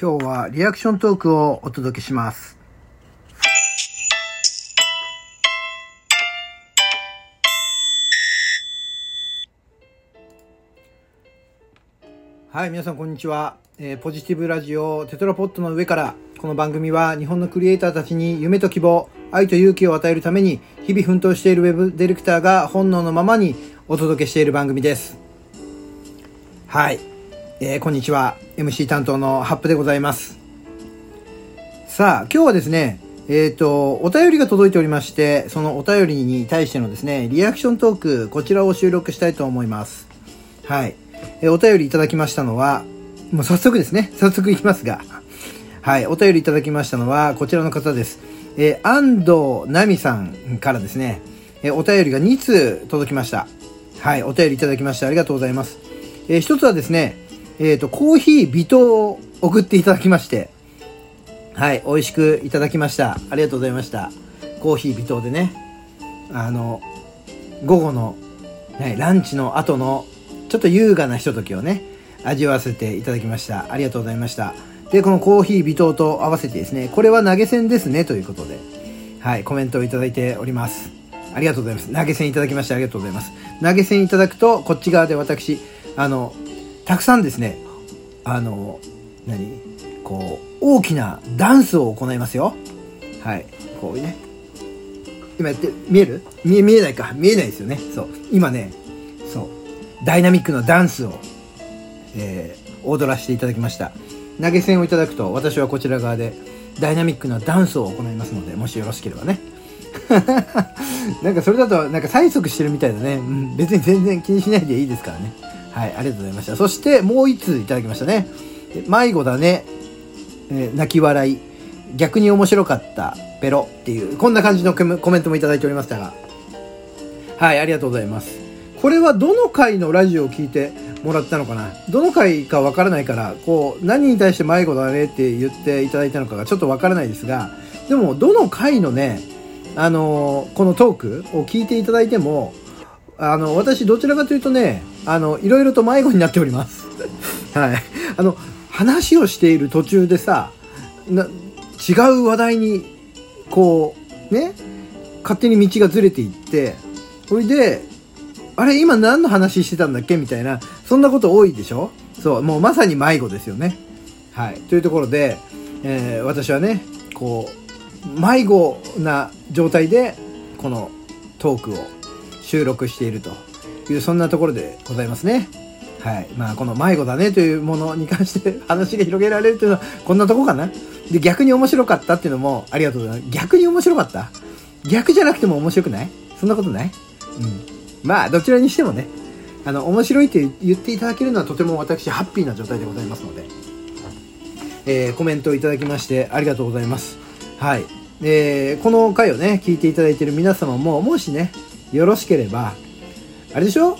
今日はリアクショントークをお届けします。はい、皆さんこんにちは。えーポジティブラジオテトラポットの上から、この番組は日本のクリエイターたちに夢と希望、愛と勇気を与えるために、日々奮闘しているウェブディレクターが本能のままにお届けしている番組です。はい。えーこんにちは。MC 担当のハップでございます。さあ、今日はですね、えっ、と、お便りが届いておりまして、そのお便りに対してのですね、リアクショントーク、こちらを収録したいと思います。はい。えーお便りいただきましたのは、もう早速ですね、早速いきますが、はい、お便りいただきましたのは、こちらの方です。え安藤奈美さんからですね、えお便りが2通届きました。はい、お便りいただきましてありがとうございます。えー一つはですね、えっ、と、コーヒー微糖を送っていただきまして、はい、美味しくいただきました。ありがとうございました。コーヒー微糖でね、あの、午後の、ね、ランチの後の、ちょっと優雅なひとときをね、味わわせていただきました。ありがとうございました。で、このコーヒー微糖と合わせてですね、これは投げ銭ですね、ということで、はい、コメントをいただいております。ありがとうございます。投げ銭いただきましてありがとうございます。投げ銭いただくと、こっち側で私、あの、たくさんですね、あの、何こう、大きなダンスを行いますよ。はい。こういうね。今やって、見える？見え、見えないか。見えないですよね。そう。今ね、そう。ダイナミックなダンスを、えー、踊らせていただきました。投げ銭をいただくと、私はこちら側で、ダイナミックなダンスを行いますので、もしよろしければね。なんかそれだと、なんか催促してるみたいだね。うん、別に全然気にしないでいいですからね。はい、ありがとうございました。そして、もう一通いただきましたね。迷子だね。えー泣き笑い。逆に面白かった。ペロっていう、こんな感じのコメコメントもいただいておりましたが。はい、ありがとうございます。これはどの回のラジオを聞いてもらったのかな？どの回かわからないから、こう、何に対して迷子だね？って言っていただいたのかがちょっとわからないですが、でも、どの回のね、あのーこのトークを聞いていただいても、あの、私どちらかというとね、あの、いろいろと迷子になっております。はい。あの、話をしている途中でさ、な、違う話題に、こう、ね、勝手に道がずれていって、それで、あれ今何の話してたんだっけ？みたいな、そんなこと多いでしょ？そう、もうまさに迷子ですよね。はい。というところで、えー私はね、こう、迷子な状態で、このトークを収録しているとという、そんなところでございますね。はい。まあ、この迷子だねというものに関して話が広げられるというのは、こんなとこかな。で、逆に面白かったっていうのも、ありがとうございます。逆に面白かった？逆じゃなくても面白くない？そんなことない？うん。まあ、どちらにしてもね、あの、面白いって言っていただけるのはとても私、ハッピーな状態でございますので、えーコメントをいただきまして、ありがとうございます。はい。えーこの回をね、聞いていただいている皆様も、もしね、よろしければ、あれでしょ？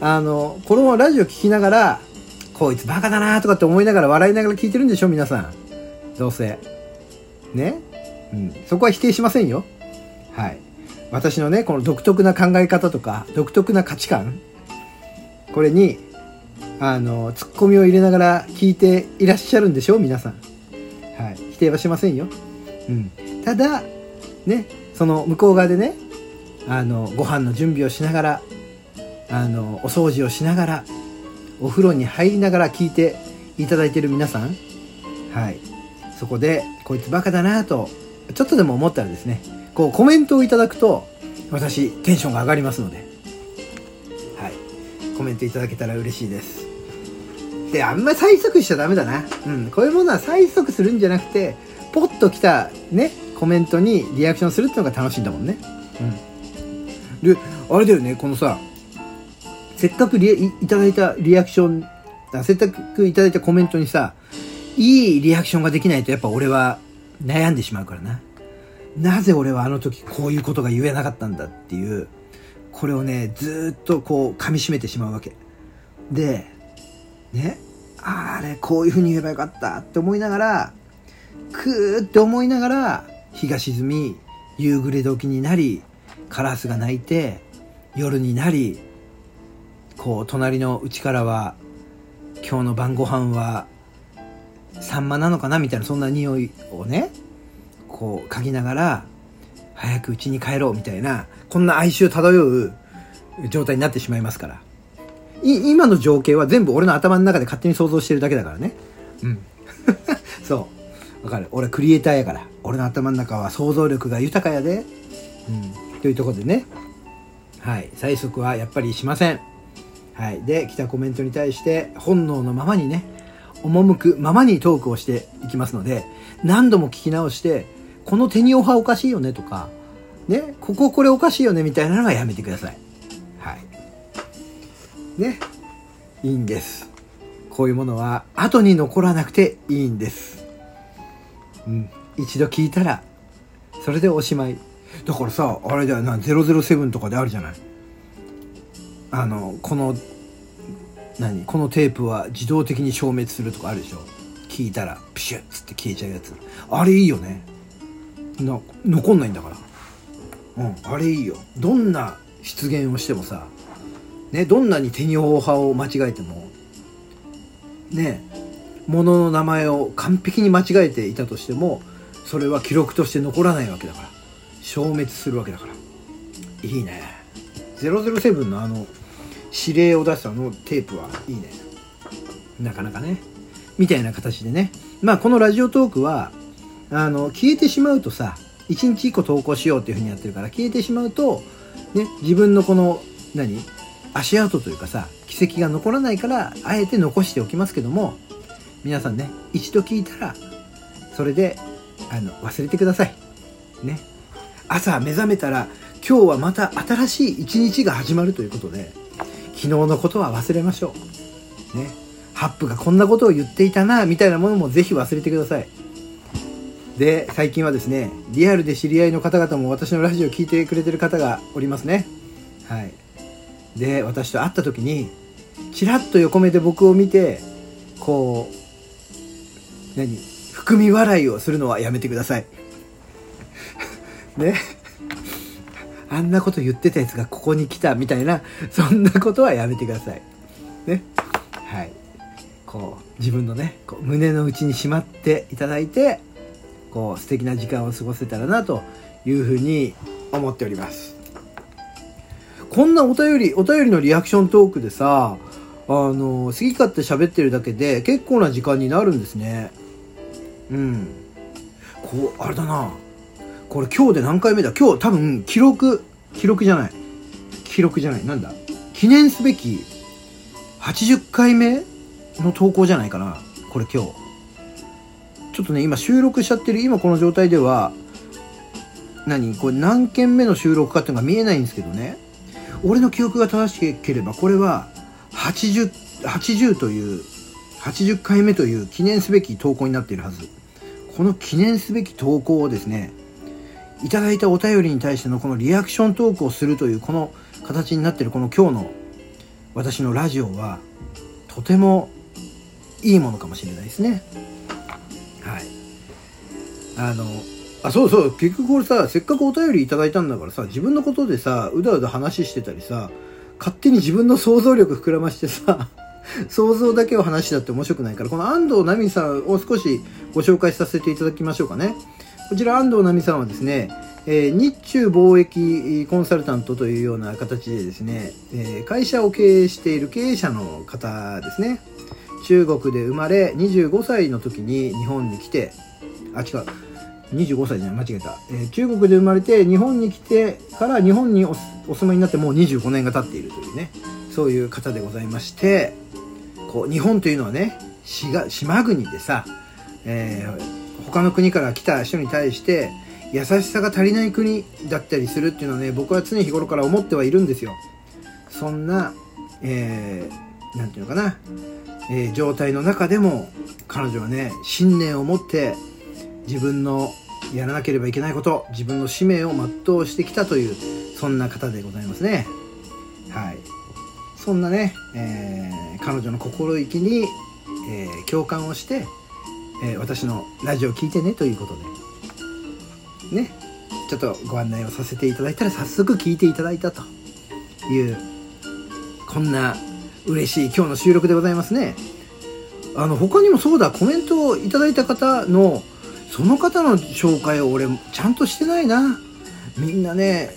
あの、このラジオ聞きながら、こいつバカだなとかって思いながら笑いながら聞いてるんでしょ皆さん。どうせ。ね？うん。そこは否定しませんよ。はい。私のね、この独特な考え方とか、独特な価値観、これに、あの、ツッコミを入れながら聞いていらっしゃるんでしょ皆さん。はい。否定はしませんよ。うん。ただ、ね、その向こう側でね、あの、ご飯の準備をしながら、あの、お掃除をしながら、お風呂に入りながら聞いていただいてる皆さん、はい。そこで、こいつバカだなと、ちょっとでも思ったらですね、こうコメントをいただくと、私、テンションが上がりますので、はい。コメントいただけたら嬉しいです。で、あんまり催促しちゃダメだな。うん。こういうものは催促するんじゃなくて、ポッと来たね、コメントにリアクションするっていうのが楽しいんだもんね。うん。で、あれだよね、このさ、せっかくいただいたリアクション、せっかくいただいたコメントにさ、いいリアクションができないとやっぱ俺は悩んでしまうからな。なぜ俺はあの時こういうことが言えなかったんだっていう、これをね、ずっとこう噛み締めてしまうわけ。で、ね、あれ、こういう風に言えばよかったって思いながら、くーって思いながら、日が沈み、夕暮れ時になり、カラスが鳴いて、夜になり、こう、隣の家からは、今日の晩ご飯は、サンマなのかなみたいなそんな匂いをねこう嗅ぎながら早く家に帰ろうみたいなこんな哀愁漂う状態になってしまいますから。今の情景は全部俺の頭の中で勝手に想像してるだけだからね。うん。そう。わかる。俺クリエイターやから。俺の頭の中は想像力が豊かやで。うん。というとこでね。はい。催促はやっぱりしません。はい。で来たコメントに対して本能のままにね赴くままにトークをしていきますので何度も聞き直してこのテニオ派おかしいよねとかねこここれおかしいよねみたいなのはやめてください。はい。ねいいんです。こういうものは後に残らなくていいんです。うん。一度聞いたらそれでおしまい。だからさあれだよな007とかであるじゃない。あのこの何？このテープは自動的に消滅するとかあるでしょ？聞いたらプシュッつって消えちゃうやつ。あれいいよね。な残んないんだから。うんあれいいよ。どんな出現をしてもさねどんなに手に大派を間違えてもね物の名前を完璧に間違えていたとしてもそれは記録として残らないわけだから。消滅するわけだから。いいね。007のあの指令を出したあのテープはいいね。なかなかね。みたいな形でね。まあこのラジオトークはあの消えてしまうとさ1日1個投稿しようっていうふうにやってるから消えてしまうとね自分のこの何足跡というかさ軌跡が残らないからあえて残しておきますけども皆さんね一度聞いたらそれであの忘れてください。ね。朝目覚めたら今日はまた新しい一日が始まるということで昨日のことは忘れましょう。ね。ハップがこんなことを言っていたなみたいなものもぜひ忘れてください。で最近はですねリアルで知り合いの方々も私のラジオを聴いてくれてる方がおりますね。はい。で私と会った時にちらっと横目で僕を見てこう何？含み笑いをするのはやめてください。ね。あんなこと言ってたやつがここに来たみたいな そんなことはやめてください。ね。はい。こう自分のねこう胸の内にしまっていただいてこう素敵な時間を過ごせたらなというふうに思っております。こんなお便りお便りのリアクショントークでさあの好き勝手喋ってるだけで結構な時間になるんですね。うん。こうあれだな。これ今日で何回目だ？今日多分記録記録じゃない。記録じゃない。なんだ？記念すべき80回目の投稿じゃないかな。これ今日。ちょっとね今収録しちゃってる今この状態では何？これ何件目の収録かっていうのが見えないんですけどね。俺の記憶が正しければこれは80、80という、80回目という記念すべき投稿になっているはず。この記念すべき投稿をですね、いただいたお便りに対してのこのリアクショントークをするというこの形になってるこの今日の私のラジオはとてもいいものかもしれないですね。はい。あの、あ、そうそう、結局これさ、せっかくお便りいただいたんだからさ、自分のことでさ、うだうだ話してたりさ、勝手に自分の想像力膨らましてさ、想像だけを話だって面白くないから、この安藤奈美さんを少しご紹介させていただきましょうかね。こちら安藤奈美さんはですね、え、日中貿易コンサルタントというような形でですね、え、会社を経営している経営者の方ですね。中国で生まれ、25歳の時に日本に来て、あ、違う。25歳じゃない、間違えた。え、中国で生まれて日本に来てから日本にお住まいになってもう25年が経っているというね、そういう方でございまして、こう、日本というのはね、島島国でさ、えー、他の国から来た人に対して優しさが足りない国だったりするっていうのはね、僕は常日頃から思ってはいるんですよ。そんな、えー、ていうのかな、えー、状態の中でも彼女はね、信念を持って自分のやらなければいけないこと自分の使命を全うしてきたというそんな方でございますねはいそんなね、えー、彼女の心意気に、え、共感をして、えー、私のラジオを聴いてねということで。ね。ちょっとご案内をさせていただいたら早速聞いていただいたというこんな嬉しい今日の収録でございますね。あの他にもそうだコメントをいただいた方のその方の紹介を俺ちゃんとしてないな。みんなね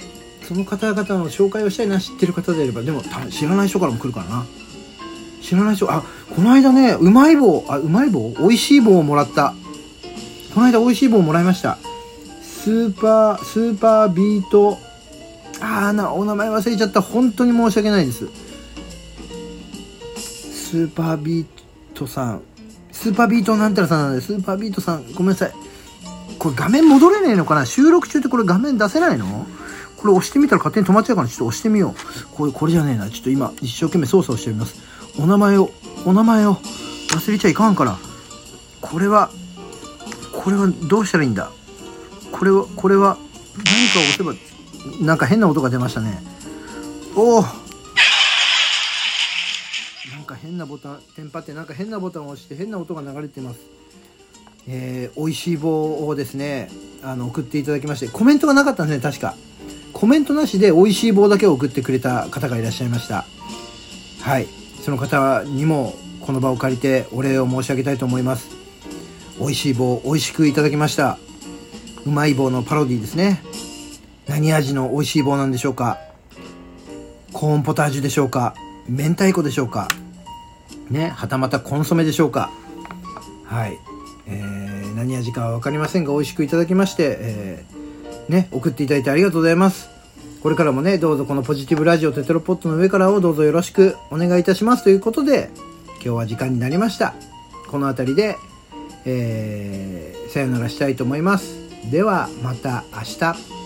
その方々の紹介をしたいな知ってる方であれば。でも知らない人からも来るからな。知らない人。あこの間ねうまい棒あうまい棒？美味しい棒をもらった。この間美味しい棒をもらいました。スーパースーパービート。あーなお名前忘れちゃった。本当に申し訳ないです。スーパービートさん。スーパービートなんたらさんなんでスーパービートさんごめんなさい。これ画面戻れねえのかな？収録中ってこれ画面出せないの？これ押してみたら勝手に止まっちゃうからちょっと押してみよう。これこれじゃねえな。ちょっと今一生懸命操作をしております。お名前をお名前を忘れちゃいかんから。これはこれはどうしたらいいんだ？これはこれは何かを押せばなんか変な音が出ましたね。おお。なんか変なボタンテンパってなんか変なボタンを押して変な音が流れてます。えー、美味しい棒をですねあの送っていただきまして。コメントがなかったんですね確か。コメントなしで美味しい棒だけを送ってくれた方がいらっしゃいました。はい。その方にもこの場を借りてお礼を申し上げたいと思います。美味しい棒美味しくいただきました。うまい棒のパロディですね。何味の美味しい棒なんでしょうか。コーンポタージュでしょうか。明太子でしょうか。ねはたまたコンソメでしょうか。はい。えー、何味かは分かりませんが美味しくいただきまして、えー、ね送っていただいてありがとうございます。これからもねどうぞこのポジティブラジオテトロポットの上からをどうぞよろしくお願いいたしますということで今日は時間になりました。この辺りで、えー、さよならしたいと思います。ではまた明日。